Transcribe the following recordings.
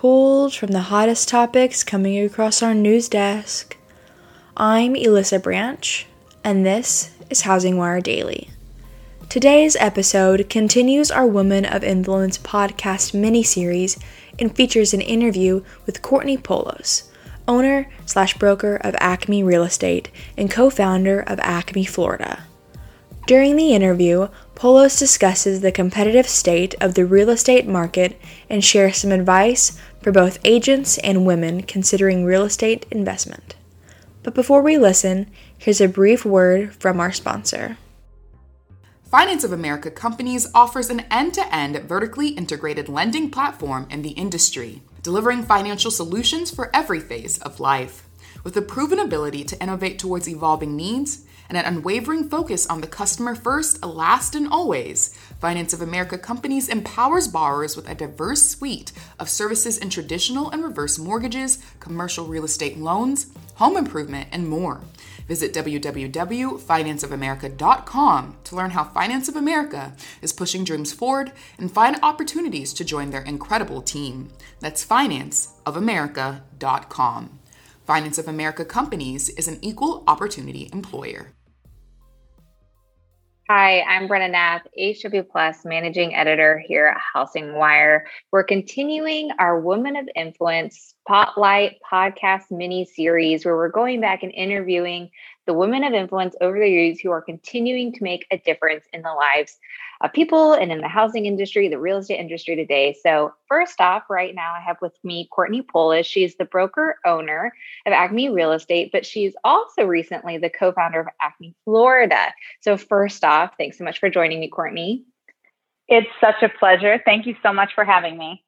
pulled from the hottest topics coming across our news desk. I'm Elissa Branch, and this is Housing Wire Daily. Today's episode continues our Women of Influence podcast mini series and features an interview with Courtney Poulos, owner slash broker of Acme Real Estate and co founder of Acme Florida. During the interview, Poulos discusses the competitive state of the real estate market and shares some advice for both agents and women considering real estate investment. But before we listen, here's a brief word from our sponsor. Finance of America Companies offers an end to end vertically integrated lending platform in the industry, delivering financial solutions for every phase of life. With a proven ability to innovate towards evolving needs, and an unwavering focus on the customer first, last, and always, Finance of America Companies empowers borrowers with a diverse suite of services in traditional and reverse mortgages, commercial real estate loans, home improvement, and more. Visit www.financeofamerica.com to learn how Finance of America is pushing dreams forward and find opportunities to join their incredible team. That's financeofamerica.com. Finance of America Companies is an equal opportunity employer. Hi, I'm Brena Nath, HW Plus Managing Editor here at Housing Wire. We're continuing our Women of Influence Spotlight podcast mini series where we're going back and interviewing the women of influence over the years who are continuing to make a difference in the lives of people and in the housing industry, the real estate industry today. So, first off, right now I have with me Courtney Poulos. She's the broker owner of Acme Real Estate, but she's also recently the co founder of Acme Florida. So, first off, thanks so much for joining me, Courtney. It's such a pleasure. Thank you so much for having me.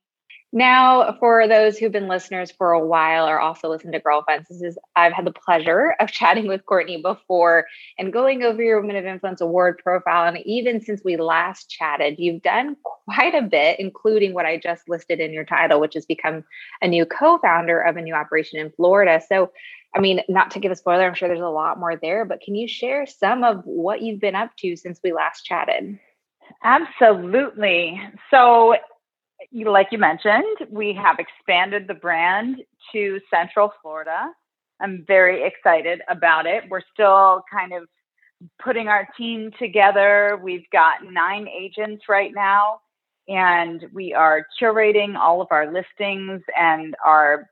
Now, for those who've been listeners for a while or also listen to Girlfriends, this is I've had the pleasure of chatting with Courtney before and going over your Women of Influence Award profile. And even since we last chatted, you've done quite a bit, including what I just listed in your title, which has become a new co-founder of a new operation in Florida. So I mean, not to give a spoiler, I'm sure there's a lot more there, but can you share some of what you've been up to since we last chatted? Absolutely. So like you mentioned, we have expanded the brand to Central Florida. I'm very excited about it. We're still kind of putting our team together. We've got nine agents right now, and we are curating all of our listings and our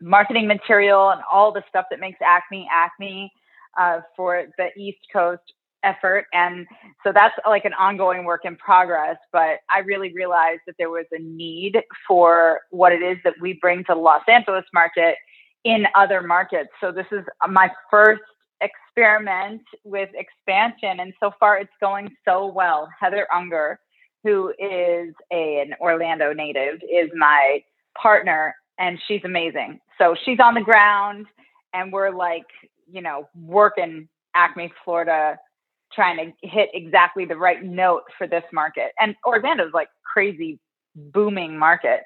marketing material and all the stuff that makes Acme Acme uh, for the East Coast effort. And so that's like an ongoing work in progress. But I really realized that there was a need for what it is that we bring to the Los Angeles market in other markets. So this is my first experiment with expansion. And so far it's going so well. Heather Unger, who is a, an Orlando native, is my partner and she's amazing. So she's on the ground and we're like, you know, working Acme, Florida trying to hit exactly the right note for this market. And Orlando is like crazy booming market.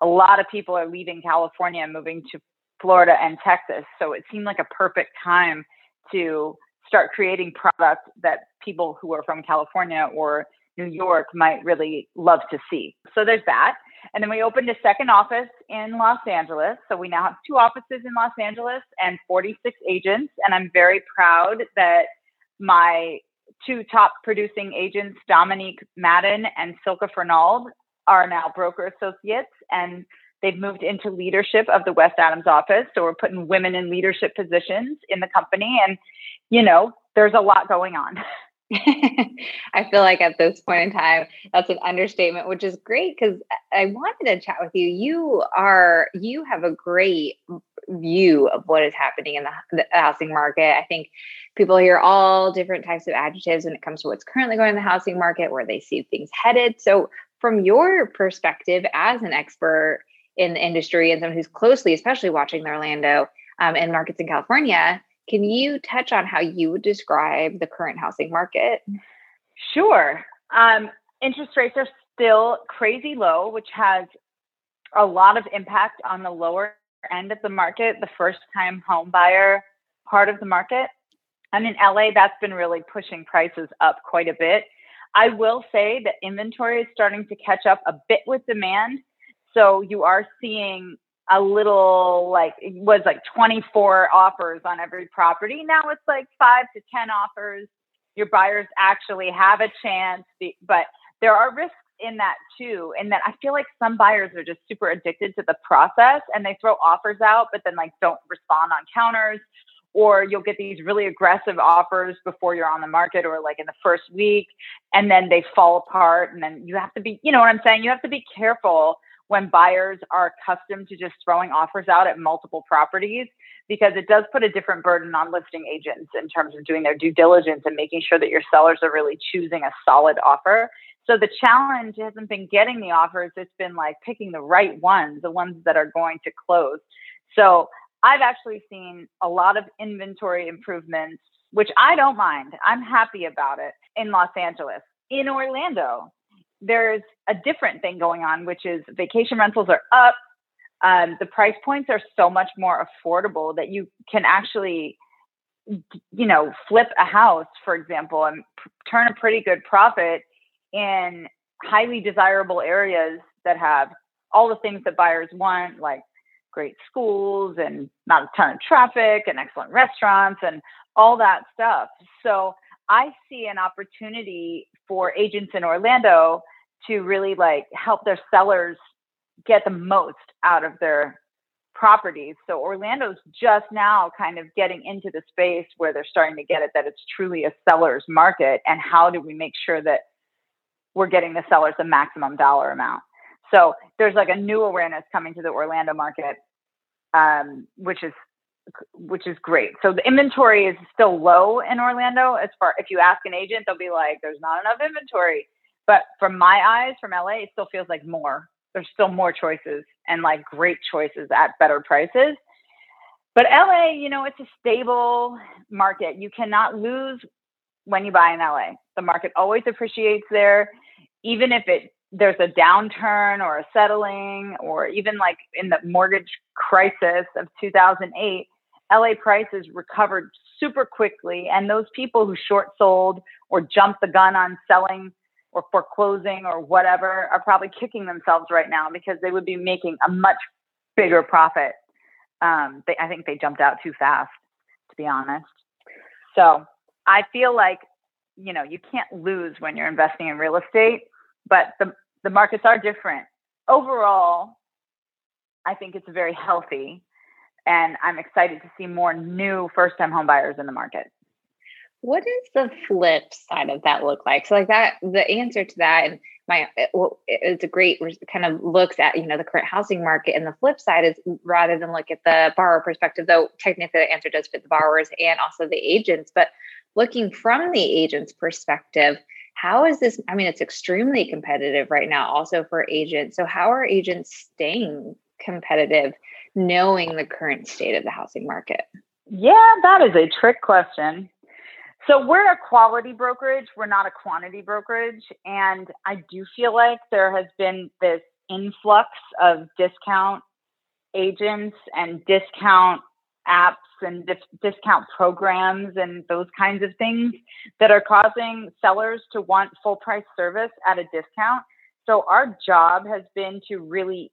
A lot of people are leaving California and moving to Florida and Texas. So it seemed like a perfect time to start creating products that people who are from California or New York might really love to see. So there's that. And then we opened a second office in Los Angeles. So we now have two offices in Los Angeles and 46 agents. And I'm very proud that my two top producing agents, Dominique Madden and Silka Fernald, are now broker associates and they've moved into leadership of the West Adams office. So we're putting women in leadership positions in the company. And, you know, there's a lot going on. I feel like at this point in time, that's an understatement, which is great because I wanted to chat with you. You are, you have a great view of what is happening in the, the housing market. I think people hear all different types of adjectives when it comes to what's currently going in the housing market, where they see things headed. So, from your perspective as an expert in the industry and someone who's closely, especially watching the Orlando um, and markets in California, can you touch on how you would describe the current housing market? Sure. Um, interest rates are still crazy low, which has a lot of impact on the lower end of the market, the first time home buyer part of the market. And in LA, that's been really pushing prices up quite a bit. I will say that inventory is starting to catch up a bit with demand. So you are seeing a little like it was like 24 offers on every property. Now it's like five to 10 offers. Your buyers actually have a chance, but there are risks in that too. In that I feel like some buyers are just super addicted to the process and they throw offers out, but then like don't respond on counters. Or you'll get these really aggressive offers before you're on the market or like in the first week, and then they fall apart. And then you have to be, you know what I'm saying? You have to be careful when buyers are accustomed to just throwing offers out at multiple properties because it does put a different burden on listing agents in terms of doing their due diligence and making sure that your sellers are really choosing a solid offer. So the challenge hasn't been getting the offers, it's been like picking the right ones, the ones that are going to close. So I've actually seen a lot of inventory improvements, which I don't mind. I'm happy about it in Los Angeles. In Orlando, there's a different thing going on, which is vacation rentals are up. Um, the price points are so much more affordable that you can actually, you know, flip a house, for example, and p- turn a pretty good profit in highly desirable areas that have all the things that buyers want, like great schools and not a ton of traffic and excellent restaurants and all that stuff. So I see an opportunity for agents in Orlando to really like help their sellers get the most out of their properties. So Orlando's just now kind of getting into the space where they're starting to get it that it's truly a seller's market and how do we make sure that we're getting the sellers the maximum dollar amount. So there's like a new awareness coming to the Orlando market, um, which is which is great. So the inventory is still low in Orlando. As far if you ask an agent, they'll be like, "There's not enough inventory." But from my eyes, from LA, it still feels like more. There's still more choices and like great choices at better prices. But LA, you know, it's a stable market. You cannot lose when you buy in LA. The market always appreciates there, even if it there's a downturn or a settling, or even like in the mortgage crisis of 2008, LA prices recovered super quickly. And those people who short sold or jumped the gun on selling or foreclosing or whatever are probably kicking themselves right now because they would be making a much bigger profit. Um, they, I think they jumped out too fast, to be honest. So I feel like you know you can't lose when you're investing in real estate, but the the markets are different. Overall, I think it's very healthy, and I'm excited to see more new first-time homebuyers in the market. What does the flip side of that look like? So like that the answer to that and my uh, well, it's a great kind of looks at you know the current housing market and the flip side is rather than look at the borrower perspective though technically the answer does fit the borrowers and also the agents but looking from the agent's perspective how is this i mean it's extremely competitive right now also for agents. So how are agents staying competitive knowing the current state of the housing market yeah that is a trick question so we're a quality brokerage, we're not a quantity brokerage. And I do feel like there has been this influx of discount agents and discount apps and dis- discount programs and those kinds of things that are causing sellers to want full price service at a discount. So our job has been to really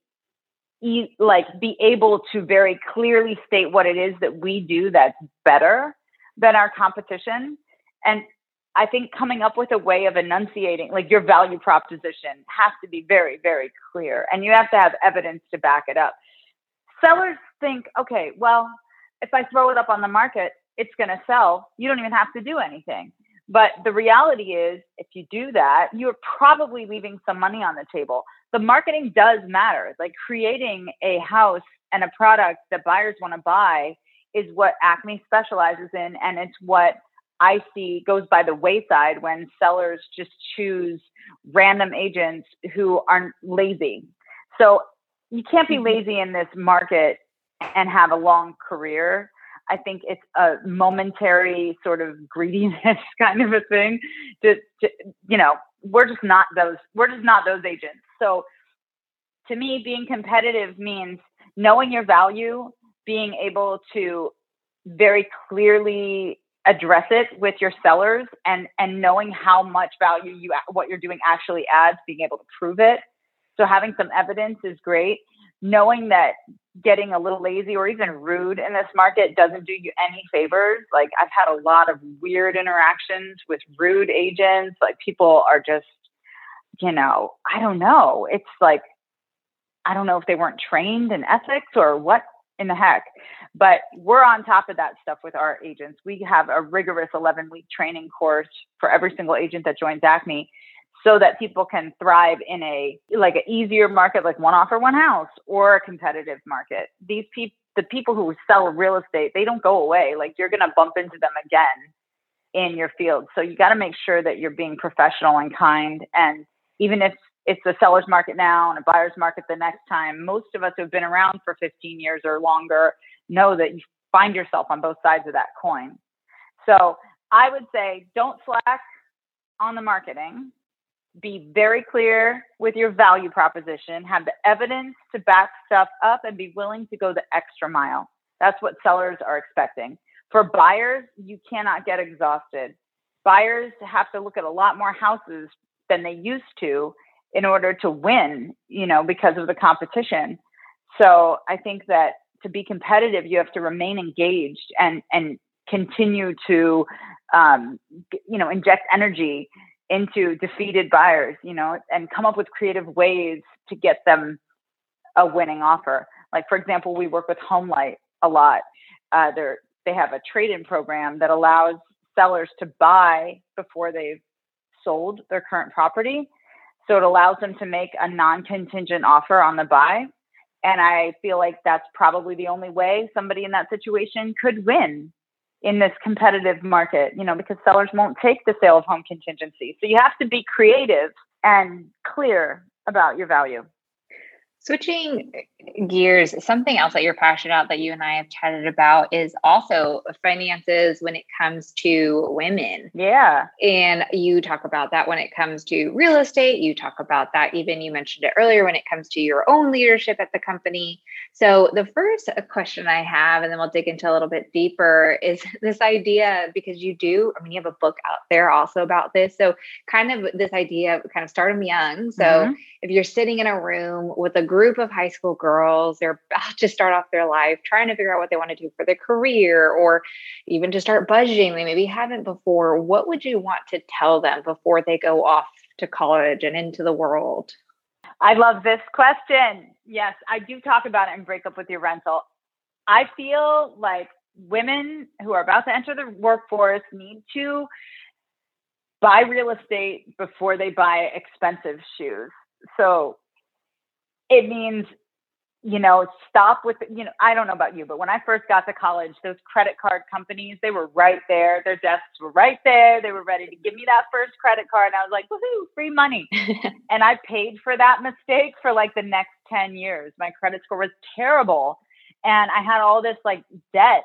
e- like be able to very clearly state what it is that we do that's better than our competition and I think coming up with a way of enunciating, like your value proposition, has to be very, very clear. And you have to have evidence to back it up. Sellers think, okay, well, if I throw it up on the market, it's going to sell. You don't even have to do anything. But the reality is, if you do that, you're probably leaving some money on the table. The marketing does matter. Like creating a house and a product that buyers want to buy is what Acme specializes in, and it's what I see goes by the wayside when sellers just choose random agents who aren't lazy. So you can't be mm-hmm. lazy in this market and have a long career. I think it's a momentary sort of greediness kind of a thing. To, to, you know, we're just not those. We're just not those agents. So, to me, being competitive means knowing your value, being able to very clearly address it with your sellers and and knowing how much value you what you're doing actually adds being able to prove it So having some evidence is great. Knowing that getting a little lazy or even rude in this market doesn't do you any favors. Like I've had a lot of weird interactions with rude agents. Like people are just, you know, I don't know. It's like, I don't know if they weren't trained in ethics or what in the heck. But we're on top of that stuff with our agents. We have a rigorous 11 week training course for every single agent that joins Acme so that people can thrive in a like an easier market like one offer one house or a competitive market these people the people who sell real estate they don't go away like you're going to bump into them again in your field so you got to make sure that you're being professional and kind and even if it's a seller's market now and a buyer's market the next time most of us who've been around for 15 years or longer know that you find yourself on both sides of that coin so i would say don't slack on the marketing be very clear with your value proposition, have the evidence to back stuff up, and be willing to go the extra mile. That's what sellers are expecting. For buyers, you cannot get exhausted. Buyers have to look at a lot more houses than they used to in order to win, you know, because of the competition. So I think that to be competitive, you have to remain engaged and and continue to, um, you know, inject energy into defeated buyers, you know, and come up with creative ways to get them a winning offer. Like for example, we work with HomeLight a lot. Uh, they they have a trade-in program that allows sellers to buy before they've sold their current property. So it allows them to make a non-contingent offer on the buy. And I feel like that's probably the only way somebody in that situation could win in this competitive market, you know, because sellers won't take the sale of home contingency. So you have to be creative and clear about your value. Switching gears, something else that you're passionate about that you and I have chatted about is also finances when it comes to women. Yeah. And you talk about that when it comes to real estate. You talk about that, even you mentioned it earlier, when it comes to your own leadership at the company. So, the first question I have, and then we'll dig into a little bit deeper, is this idea because you do, I mean, you have a book out there also about this. So, kind of this idea of kind of start them young. So, mm-hmm. if you're sitting in a room with a group of high school girls. They're about to start off their life, trying to figure out what they want to do for their career or even to start budgeting. They maybe haven't before. What would you want to tell them before they go off to college and into the world? I love this question. Yes, I do talk about it in Break Up with Your Rental. I feel like women who are about to enter the workforce need to buy real estate before they buy expensive shoes. So it means you know stop with you know i don't know about you but when i first got to college those credit card companies they were right there. Their desks were right there. They were ready to give me that first credit card and i was like woohoo free money. And i paid for that mistake for like the next 10 years. My credit score was terrible and i had all this like debt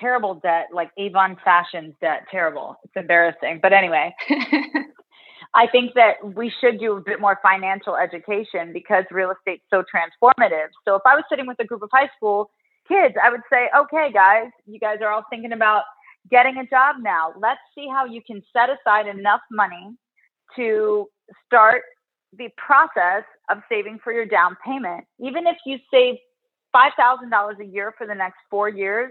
terrible debt like avon fashions debt terrible. It's embarrassing. But anyway I think that we should do a bit more financial education because real estate's so transformative. So if I was sitting with a group of high school kids, I would say, okay, guys, you guys are all thinking about getting a job now. Let's see how you can set aside enough money to start the process of saving for your down payment. Even if you save $5,000 a year for the next four years,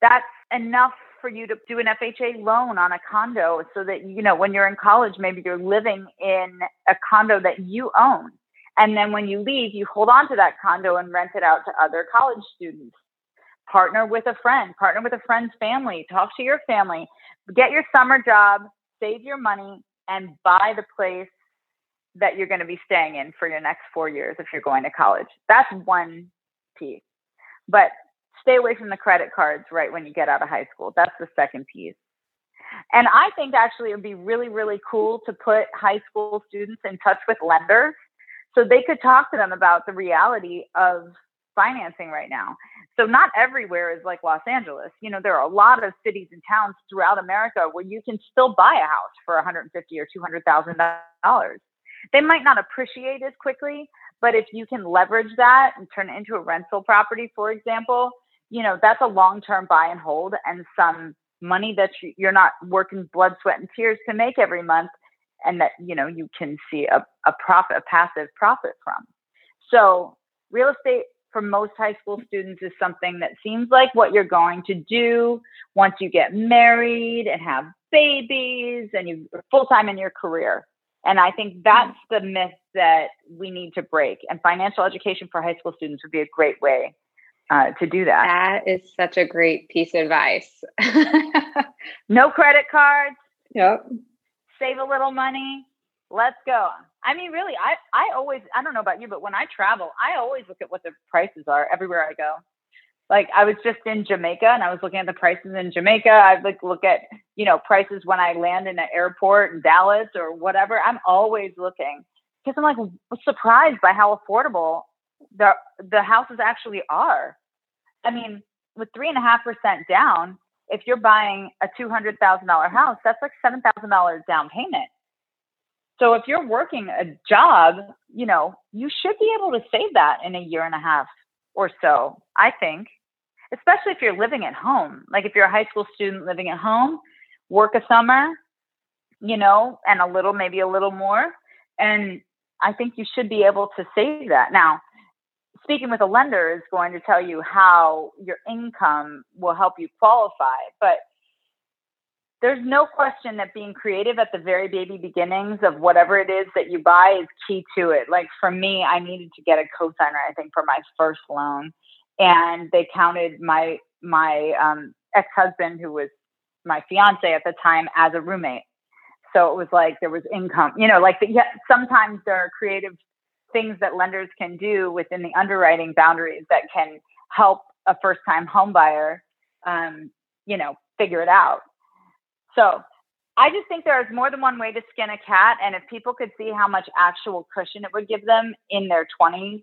that's enough for you to do an FHA loan on a condo so that, you know, when you're in college, maybe you're living in a condo that you own. And then when you leave, you hold on to that condo and rent it out to other college students. Partner with a friend, partner with a friend's family, talk to your family, get your summer job, save your money, and buy the place that you're going to be staying in for your next four years if you're going to college. That's one piece. But stay away from the credit cards right when you get out of high school. That's the second piece. And I think actually it would be really, really cool to put high school students in touch with lenders so they could talk to them about the reality of financing right now. So not everywhere is like Los Angeles. You know, there are a lot of cities and towns throughout America where you can still buy a house for 150 or 200,000 dollars. They might not appreciate as quickly, but if you can leverage that and turn it into a rental property, for example, you know, that's a long term buy and hold and some money that you're not working blood, sweat, and tears to make every month. and that you know you can see a, a profit a passive profit from so real estate for most high school students is something that seems like what you're going to do once you get married and have babies and you're full time in your career and i think that's the myth that we need to break and financial education for high school students would be a great way uh, to do that. That is such a great piece of advice. no credit cards. Yep. Save a little money. Let's go. I mean, really, I, I always, I don't know about you, but when I travel, I always look at what the prices are everywhere I go. Like I was just in Jamaica and I was looking at the prices in Jamaica. I like look at, you know, prices when I land in an airport in Dallas or whatever. I'm always looking because I'm like surprised by how affordable the the houses actually are. I mean, with three and a half percent down, if you're buying a two hundred thousand dollar house, that's like seven thousand dollars down payment. So if you're working a job, you know, you should be able to save that in a year and a half or so, I think. Especially if you're living at home. Like if you're a high school student living at home, work a summer, you know, and a little, maybe a little more. And I think you should be able to save that. Now, speaking with a lender is going to tell you how your income will help you qualify. But there's no question that being creative at the very baby beginnings of whatever it is that you buy is key to it. Like for me, I needed to get a cosigner, I think, for my first loan. And they counted my my um, ex-husband, who was my fiance at the time, as a roommate. So it was like there was income, you know, like the, yeah, sometimes there are creative things that lenders can do within the underwriting boundaries that can help a first time home buyer, um, you know, figure it out. So I just think there's more than one way to skin a cat. And if people could see how much actual cushion it would give them in their 20s,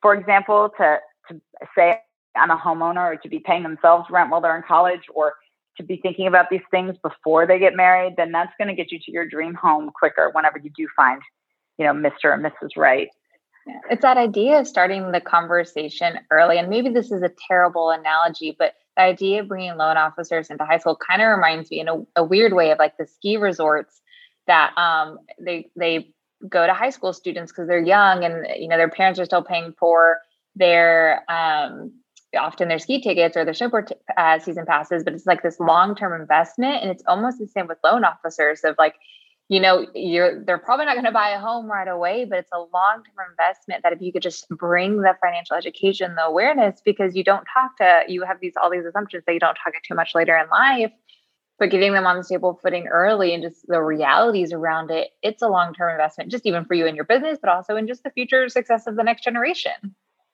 for example, to, to say I'm a homeowner or to be paying themselves rent while they're in college or to be thinking about these things before they get married, then that's going to get you to your dream home quicker whenever you do find you know, Mr. and Mrs. Right. It's that idea of starting the conversation early. And maybe this is a terrible analogy, but the idea of bringing loan officers into high school kind of reminds me in a, a, weird way of like the ski resorts that um, they they go to high school students because they're young and you know their parents are still paying for their um, often their ski tickets or their snowboard t- uh, season passes, but it's like this long term investment, and it's almost the same with loan officers of like you know you're they're probably not going to buy a home right away but it's a long-term investment that if you could just bring the financial education the awareness because you don't talk to you have these all these assumptions that you don't talk too much later in life but getting them on the stable footing early and just the realities around it it's a long-term investment just even for you and your business but also in just the future success of the next generation.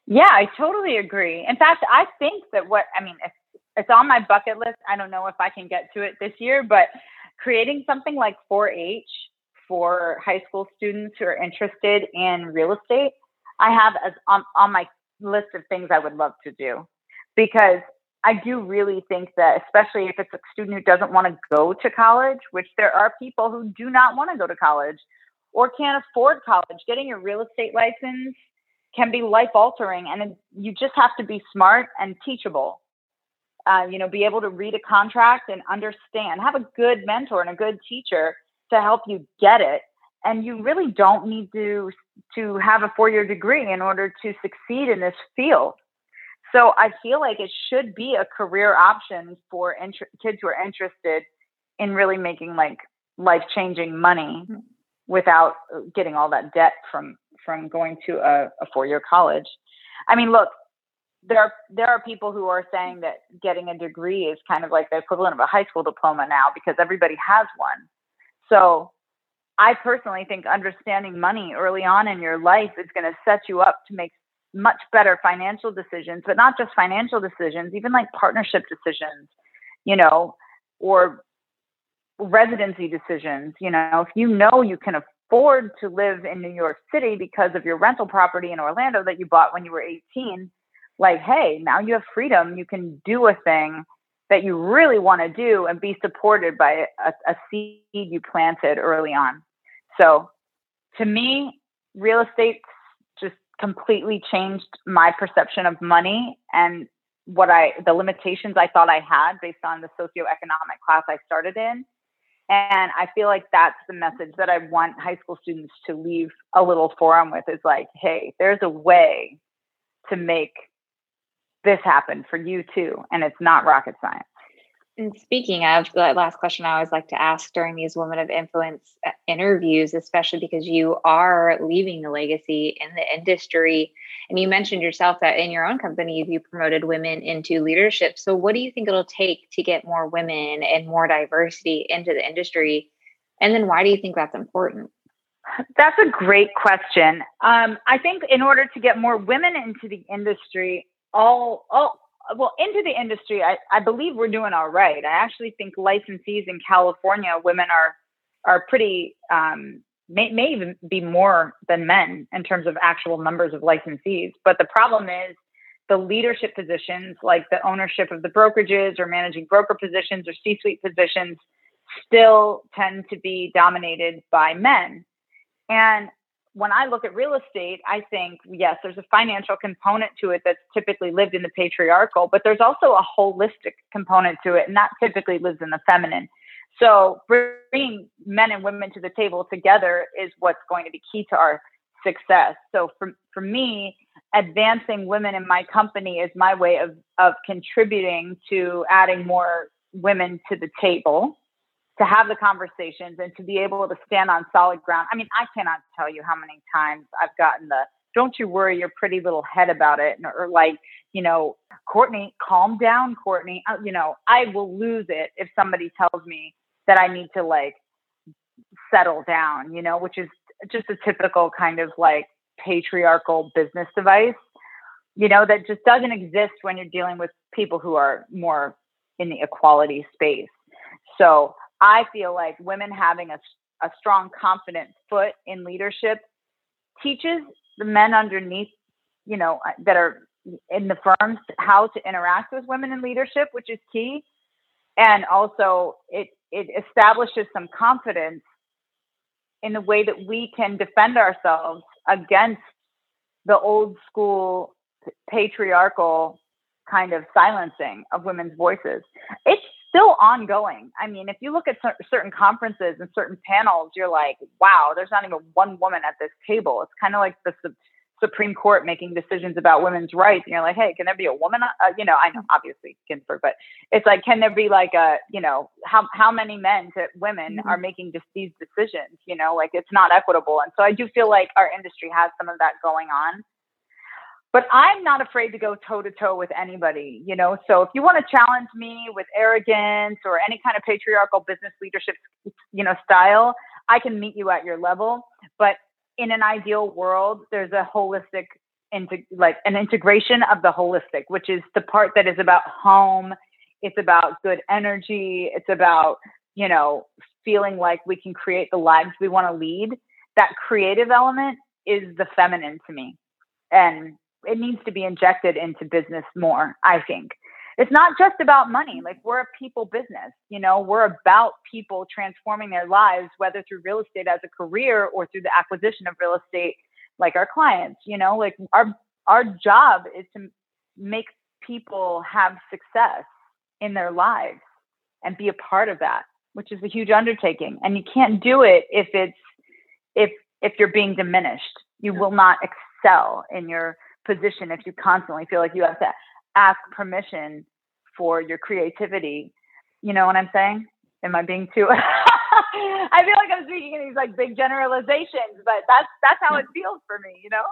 Yeah i totally agree. In fact i think that what i mean it's, it's on my bucket list. I don't know if i can get to it this year but creating something like 4-H for high school students who are interested in real estate, I have as on, on my list of things I would love to do because I do really think that, especially if it's a student who doesn't want to go to college, which there are people who do not want to go to college or can't afford college, getting your real estate license can be life altering. And you just have to be smart and teachable uh, you know, be able to read a contract and understand, have a good mentor and a good teacher to help you get it. And you really don't need to to have a four year degree in order to succeed in this field. So I feel like it should be a career option for int- kids who are interested in really making like life changing money mm-hmm. without getting all that debt from from going to a, a four year college. I mean, look, there are there are people who are saying that getting a degree is kind of like the equivalent of a high school diploma now because everybody has one. So I personally think understanding money early on in your life is going to set you up to make much better financial decisions, but not just financial decisions, even like partnership decisions, you know, or residency decisions. You know, if you know you can afford to live in New York City because of your rental property in Orlando that you bought when you were 18, like, hey, now you have freedom. You can do a thing that you really want to do and be supported by a, a seed you planted early on. So to me, real estate just completely changed my perception of money and what I, the limitations I thought I had based on the socioeconomic class I started in. And I feel like that's the message that I want high school students to leave a little forum with is like, hey, there's a way to make this happened for you too. And it's not rocket science. And speaking of the last question, I always like to ask during these women of influence uh, interviews, especially because you are leaving a legacy in the industry. And you mentioned yourself that in your own company, you promoted women into leadership. So, what do you think it'll take to get more women and more diversity into the industry? And then, why do you think that's important? That's a great question. Um, I think in order to get more women into the industry, all, all well into the industry I, I believe we're doing all right. I actually think licensees in california women are are pretty um, may, may even be more than men in terms of actual numbers of licensees. But the problem is the leadership positions like the ownership of the brokerages or managing broker positions or c-suite positions still tend to be dominated by men. And when I look at real estate, I think, yes, there's a financial component to it that's typically lived in the patriarchal, but there's also a holistic component to it, and that typically lives in the feminine. So bringing men and women to the table together is what's going to be key to our success. So for, for me, advancing women in my company is my way of, of contributing to adding more women to the table to have the conversations and to be able to stand on solid ground. I mean, I cannot tell you how many times I've gotten the don't you worry your pretty little head about it or like you know courtney calm down courtney uh, you know i will lose it if somebody tells me that i need to like settle down you know which is just a typical kind of like patriarchal business device you know that just doesn't exist when you're dealing with people who are more in the equality space so I feel like women having a, a strong, confident foot in leadership teaches the men underneath, you know, uh, that are in the firms how to interact with women in leadership, which is key. And also, it, it establishes some confidence in the way that we can defend ourselves against the old school patriarchal kind of silencing of women's voices. It's still ongoing. I mean, if you look at certain conferences and certain panels, you're like, wow, there's not even one woman at this table. It's kind of like the su- Supreme Court making decisions about women's rights. And you're like, hey, can there be a woman? Uh, you know, I know obviously Ginsburg, but it's like, can there be like a, you know, how, how many men to women mm-hmm. are making just these decisions? You know, like it's not equitable. And so I do feel like our industry has some of that going on but I'm not afraid to go toe to toe with anybody, you know. So if you want to challenge me with arrogance or any kind of patriarchal business leadership, you know, style, I can meet you at your level. But in an ideal world, there's a holistic into like an integration of the holistic, which is the part that is about home. It's about good energy. It's about, you know, feeling like we can create the lives we want to lead. That creative element is the feminine to me. And it needs to be injected into business more, I think. It's not just about money. Like we're a people business, you know, we're about people transforming their lives, whether through real estate as a career or through the acquisition of real estate, like our clients, you know, like our our job is to make people have success in their lives and be a part of that, which is a huge undertaking. And you can't do it if it's if if you're being diminished. You will not excel in your position if you constantly feel like you have to ask permission for your creativity. You know what I'm saying? Am I being too? I feel like I'm speaking in these like big generalizations, but that's that's how it feels for me. You know.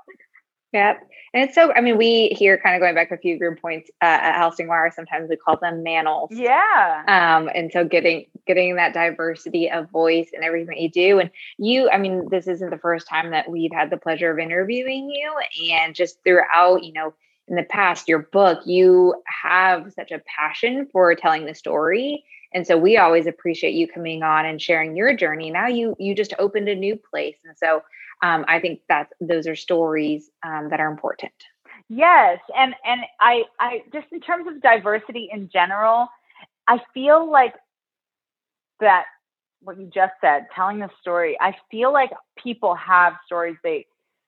Yeah. And it's so, I mean, we here kind of going back a few group points uh, at Housing Wire, sometimes we call them manels. Yeah. Um, and so getting, getting that diversity of voice and everything that you do. And you, I mean, this isn't the first time that we've had the pleasure of interviewing you and just throughout, you know, in the past, your book, you have such a passion for telling the story. And so we always appreciate you coming on and sharing your journey. Now you, you just opened a new place. And so um, I think that those are stories um, that are important. Yes, and and I I just in terms of diversity in general, I feel like that what you just said, telling the story. I feel like people have stories they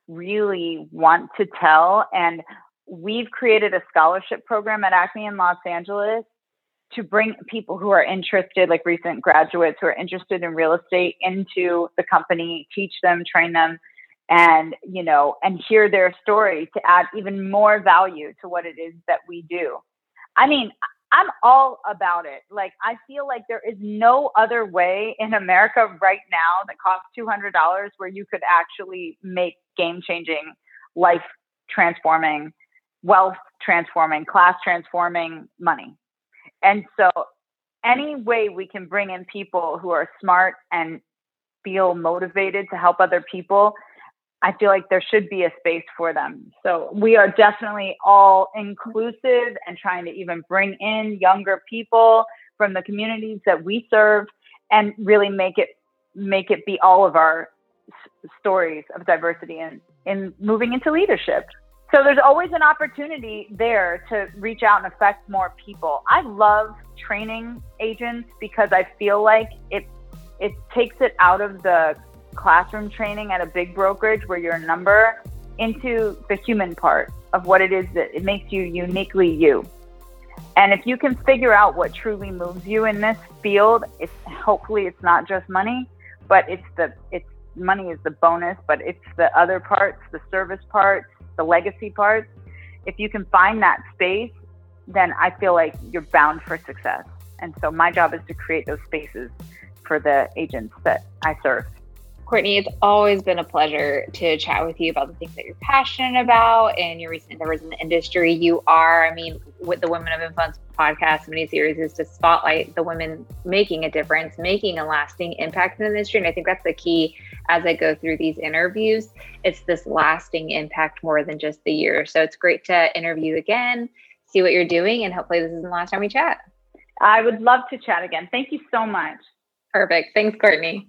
really want to tell, and we've created a scholarship program at Acme in Los Angeles to bring people who are interested, like recent graduates who are interested in real estate, into the company, teach them, train them, and you know, and hear their story to add even more value to what it is that we do. I mean, I'm all about it. Like I feel like there is no other way in America right now that costs $200 where you could actually make game changing, life transforming, wealth transforming, class transforming money. And so any way we can bring in people who are smart and feel motivated to help other people I feel like there should be a space for them. So we are definitely all inclusive and trying to even bring in younger people from the communities that we serve and really make it make it be all of our s- stories of diversity and in moving into leadership. So there's always an opportunity there to reach out and affect more people. I love training agents because I feel like it it takes it out of the classroom training at a big brokerage where you're a number into the human part of what it is that it makes you uniquely you. And if you can figure out what truly moves you in this field, it's hopefully it's not just money, but it's the it's money is the bonus, but it's the other parts, the service parts, the legacy parts. If you can find that space, then I feel like you're bound for success. And so my job is to create those spaces for the agents that I serve. Courtney, it's always been a pleasure to chat with you about the things that you're passionate about and your recent endeavors in the industry. You are, I mean, with the Women of Influence podcast mini series is to spotlight the women making a difference, making a lasting impact in the industry. And I think that's the key as I go through these interviews. It's this lasting impact more than just the year. So it's great to interview again, see what you're doing, and hopefully this isn't the last time we chat. I would love to chat again. Thank you so much. Perfect. Thanks, Courtney.